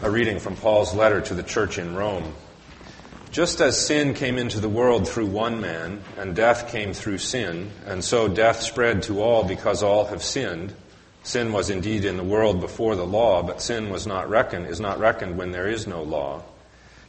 A reading from Paul's letter to the church in Rome. Just as sin came into the world through one man, and death came through sin, and so death spread to all because all have sinned. Sin was indeed in the world before the law, but sin was not reckoned, is not reckoned when there is no law.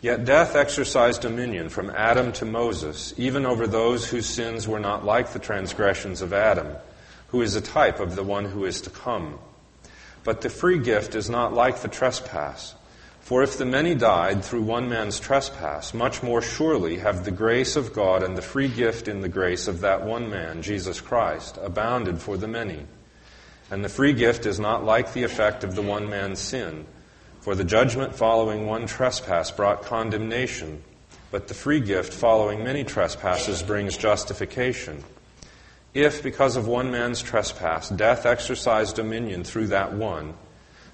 Yet death exercised dominion from Adam to Moses, even over those whose sins were not like the transgressions of Adam, who is a type of the one who is to come. But the free gift is not like the trespass. For if the many died through one man's trespass, much more surely have the grace of God and the free gift in the grace of that one man, Jesus Christ, abounded for the many. And the free gift is not like the effect of the one man's sin. For the judgment following one trespass brought condemnation, but the free gift following many trespasses brings justification. If, because of one man's trespass, death exercised dominion through that one,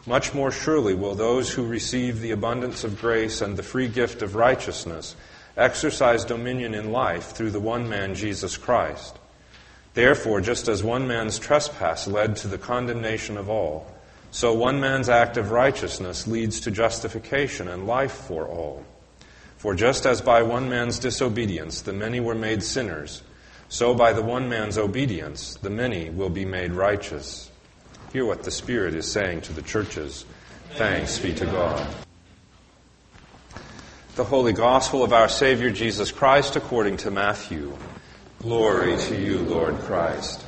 much more surely will those who receive the abundance of grace and the free gift of righteousness exercise dominion in life through the one man, Jesus Christ. Therefore, just as one man's trespass led to the condemnation of all, so one man's act of righteousness leads to justification and life for all. For just as by one man's disobedience the many were made sinners, so by the one man's obedience, the many will be made righteous. Hear what the Spirit is saying to the churches. Thanks be to God. The Holy Gospel of our Savior Jesus Christ according to Matthew. Glory to you, Lord Christ.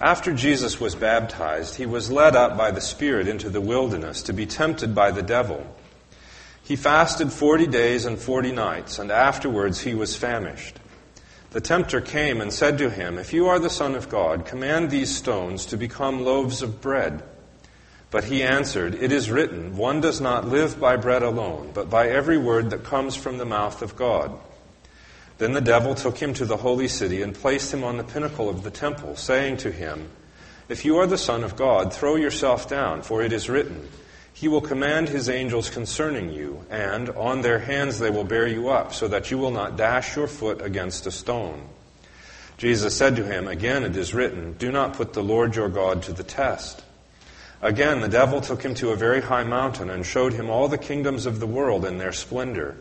After Jesus was baptized, he was led up by the Spirit into the wilderness to be tempted by the devil. He fasted forty days and forty nights, and afterwards he was famished. The tempter came and said to him, If you are the Son of God, command these stones to become loaves of bread. But he answered, It is written, One does not live by bread alone, but by every word that comes from the mouth of God. Then the devil took him to the holy city and placed him on the pinnacle of the temple, saying to him, If you are the Son of God, throw yourself down, for it is written, he will command his angels concerning you, and on their hands they will bear you up, so that you will not dash your foot against a stone. Jesus said to him, Again it is written, Do not put the Lord your God to the test. Again the devil took him to a very high mountain and showed him all the kingdoms of the world in their splendor.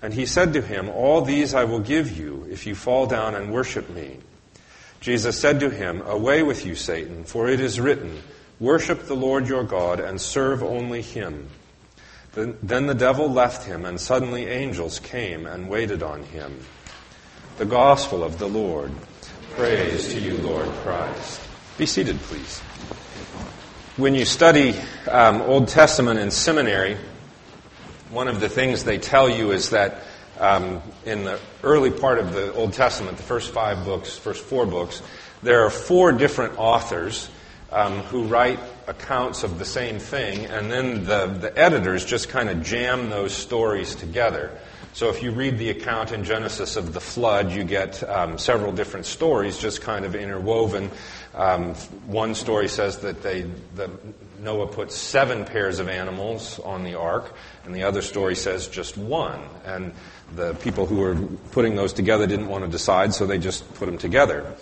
And he said to him, All these I will give you if you fall down and worship me. Jesus said to him, Away with you, Satan, for it is written, Worship the Lord your God and serve only him. Then the devil left him, and suddenly angels came and waited on him. The Gospel of the Lord. Praise to you, Lord Christ. Be seated, please. When you study um, Old Testament in seminary, one of the things they tell you is that um, in the early part of the Old Testament, the first five books, first four books, there are four different authors um, who write accounts of the same thing, and then the, the editors just kind of jam those stories together. So if you read the account in Genesis of the flood, you get um, several different stories just kind of interwoven. Um, one story says that they, Noah put seven pairs of animals on the ark, and the other story says just one. And the people who were putting those together didn't want to decide, so they just put them together.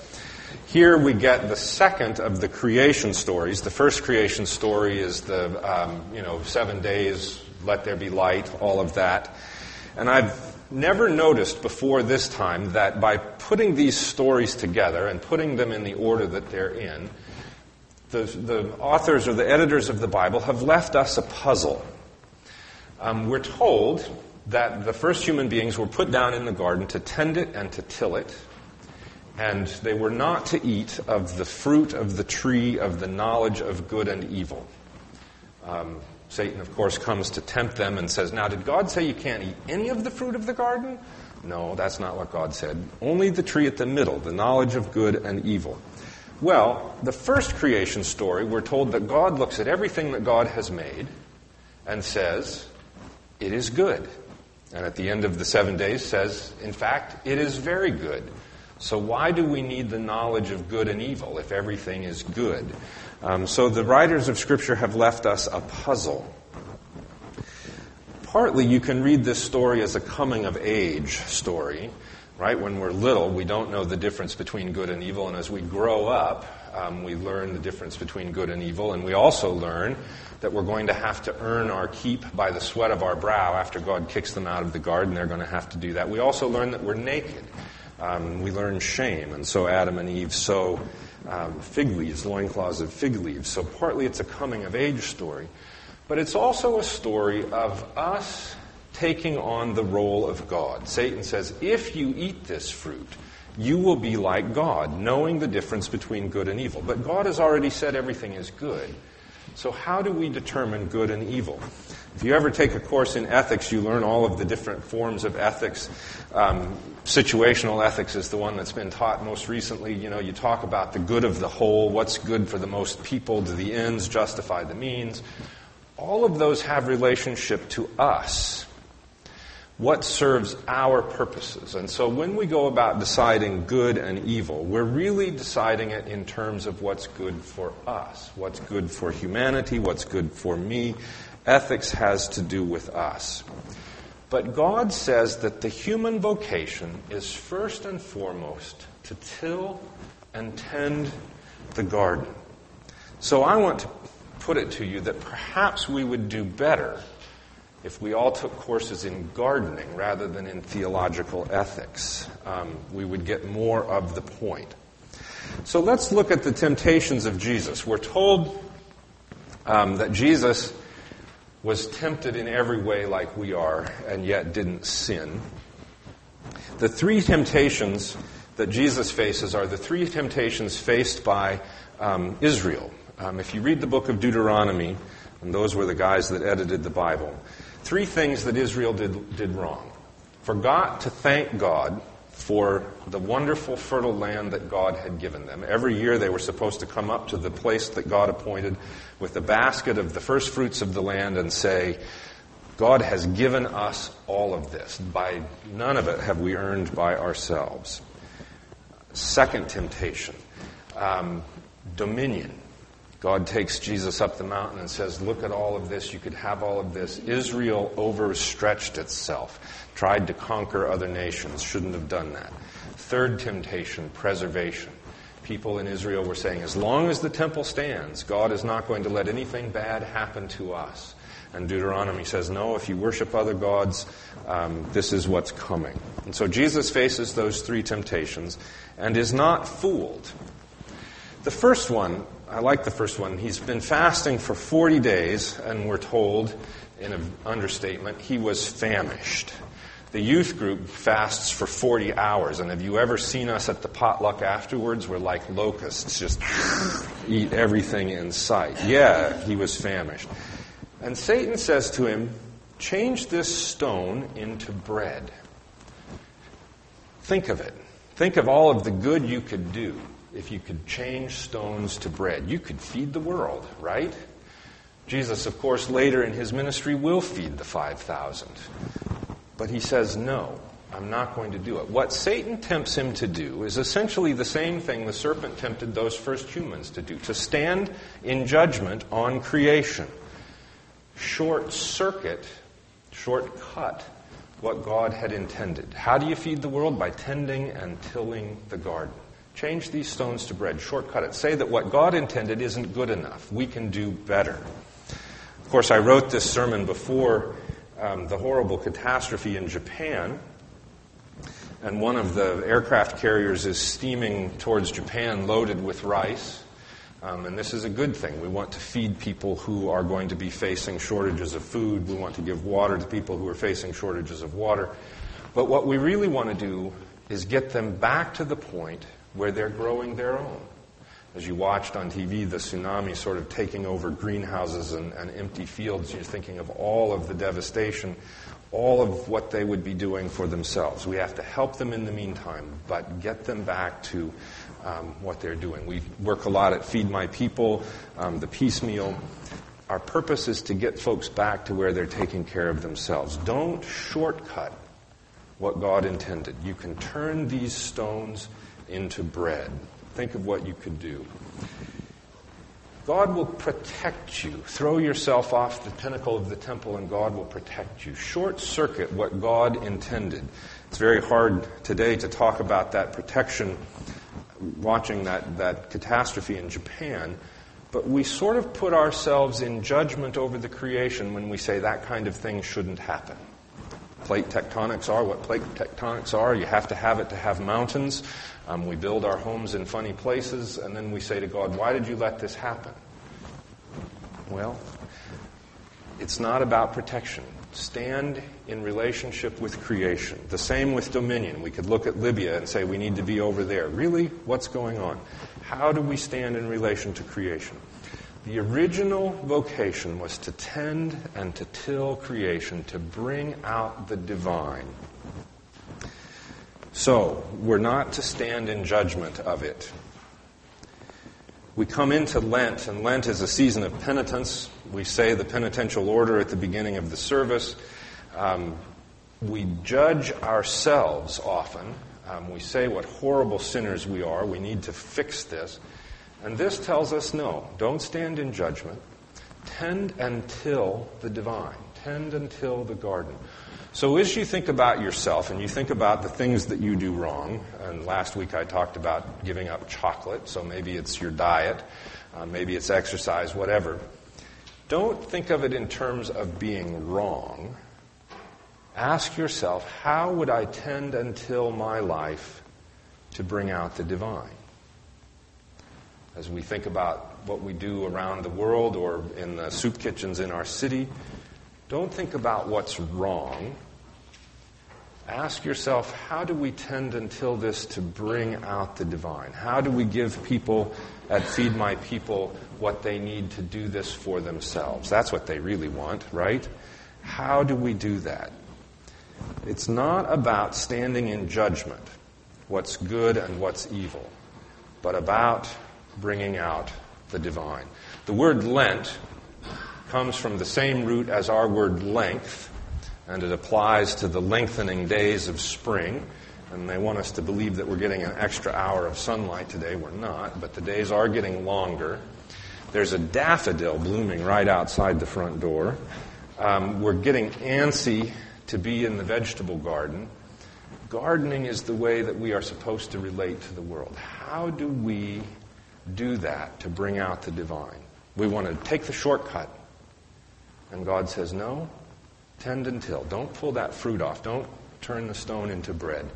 Here we get the second of the creation stories. The first creation story is the, um, you know, seven days, let there be light, all of that. And I've never noticed before this time that by putting these stories together and putting them in the order that they're in, the, the authors or the editors of the Bible have left us a puzzle. Um, we're told that the first human beings were put down in the garden to tend it and to till it, and they were not to eat of the fruit of the tree of the knowledge of good and evil. Um, Satan, of course, comes to tempt them and says, Now, did God say you can't eat any of the fruit of the garden? No, that's not what God said. Only the tree at the middle, the knowledge of good and evil. Well, the first creation story, we're told that God looks at everything that God has made and says, It is good. And at the end of the seven days says, In fact, it is very good. So, why do we need the knowledge of good and evil if everything is good? Um, so, the writers of Scripture have left us a puzzle. Partly, you can read this story as a coming of age story, right? When we're little, we don't know the difference between good and evil, and as we grow up, Um, we learn the difference between good and evil, and we also learn that we're going to have to earn our keep by the sweat of our brow after God kicks them out of the garden. They're going to have to do that. We also learn that we're naked. Um, we learn shame, and so Adam and Eve sew um, fig leaves, loincloths of fig leaves. So partly it's a coming of age story, but it's also a story of us taking on the role of God. Satan says, if you eat this fruit, you will be like God, knowing the difference between good and evil. But God has already said everything is good. So, how do we determine good and evil? If you ever take a course in ethics, you learn all of the different forms of ethics. Um, situational ethics is the one that's been taught most recently. You know, you talk about the good of the whole, what's good for the most people, do the ends justify the means. All of those have relationship to us what serves our purposes. And so when we go about deciding good and evil, we're really deciding it in terms of what's good for us, what's good for humanity, what's good for me. Ethics has to do with us. But God says that the human vocation is first and foremost to till and tend the garden. So I want to put it to you that perhaps we would do better if we all took courses in gardening rather than in theological ethics, um, we would get more of the point. So let's look at the temptations of Jesus. We're told um, that Jesus was tempted in every way like we are and yet didn't sin. The three temptations that Jesus faces are the three temptations faced by um, Israel. Um, if you read the book of Deuteronomy, and those were the guys that edited the Bible, three things that Israel did, did wrong. Forgot to thank God for the wonderful fertile land that God had given them. Every year they were supposed to come up to the place that God appointed with a basket of the first fruits of the land and say, God has given us all of this. By none of it have we earned by ourselves. Second temptation, um, dominion. God takes Jesus up the mountain and says, Look at all of this. You could have all of this. Israel overstretched itself, tried to conquer other nations, shouldn't have done that. Third temptation, preservation. People in Israel were saying, As long as the temple stands, God is not going to let anything bad happen to us. And Deuteronomy says, No, if you worship other gods, um, this is what's coming. And so Jesus faces those three temptations and is not fooled. The first one I like the first one. He's been fasting for 40 days, and we're told, in an understatement, he was famished. The youth group fasts for 40 hours, and have you ever seen us at the potluck afterwards? We're like locusts, just eat everything in sight. Yeah, he was famished. And Satan says to him, Change this stone into bread. Think of it. Think of all of the good you could do if you could change stones to bread. You could feed the world, right? Jesus, of course, later in his ministry will feed the 5,000. But he says, no, I'm not going to do it. What Satan tempts him to do is essentially the same thing the serpent tempted those first humans to do to stand in judgment on creation, short circuit, shortcut what God had intended. How do you feed the world? By tending and tilling the garden. Change these stones to bread. Shortcut it. Say that what God intended isn't good enough. We can do better. Of course, I wrote this sermon before um, the horrible catastrophe in Japan. And one of the aircraft carriers is steaming towards Japan loaded with rice. Um, and this is a good thing. We want to feed people who are going to be facing shortages of food. We want to give water to people who are facing shortages of water. But what we really want to do is get them back to the point where they're growing their own. As you watched on TV, the tsunami sort of taking over greenhouses and, and empty fields, you're thinking of all of the devastation, all of what they would be doing for themselves. We have to help them in the meantime, but get them back to um, what they're doing. We work a lot at Feed My People, um, the piecemeal. Our purpose is to get folks back to where they're taking care of themselves. Don't shortcut what God intended. You can turn these stones into bread. Think of what you could do. God will protect you. Throw yourself off the pinnacle of the temple and God will protect you. Short circuit what God intended. It's very hard today to talk about that protection watching that, that catastrophe in Japan, but we sort of put ourselves in judgment over the creation when we say that kind of thing shouldn't happen. Plate tectonics are what plate tectonics are. You have to have it to have mountains. Um, we build our homes in funny places, and then we say to God, Why did you let this happen? Well, it's not about protection. Stand in relationship with creation. The same with dominion. We could look at Libya and say we need to be over there. Really? What's going on? How do we stand in relation to creation? The original vocation was to tend and to till creation, to bring out the divine. So, we're not to stand in judgment of it. We come into Lent, and Lent is a season of penitence. We say the penitential order at the beginning of the service. Um, we judge ourselves often. Um, we say what horrible sinners we are. We need to fix this. And this tells us no, don't stand in judgment. Tend until the divine, tend until the garden. So, as you think about yourself and you think about the things that you do wrong, and last week I talked about giving up chocolate, so maybe it's your diet, uh, maybe it's exercise, whatever. Don't think of it in terms of being wrong. Ask yourself, how would I tend until my life to bring out the divine? As we think about what we do around the world or in the soup kitchens in our city, don't think about what's wrong. Ask yourself, how do we tend until this to bring out the divine? How do we give people at Feed My People what they need to do this for themselves? That's what they really want, right? How do we do that? It's not about standing in judgment, what's good and what's evil, but about bringing out the divine. The word Lent comes from the same root as our word length, and it applies to the lengthening days of spring. And they want us to believe that we're getting an extra hour of sunlight today. We're not, but the days are getting longer. There's a daffodil blooming right outside the front door. Um, we're getting antsy to be in the vegetable garden. Gardening is the way that we are supposed to relate to the world. How do we do that to bring out the divine? We want to take the shortcut. And God says, No, tend and till. Don't pull that fruit off. Don't turn the stone into bread.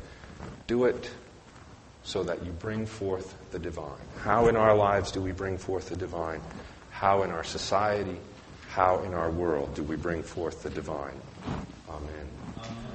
Do it so that you bring forth the divine. How in our lives do we bring forth the divine? How in our society, how in our world do we bring forth the divine? Amen. Amen.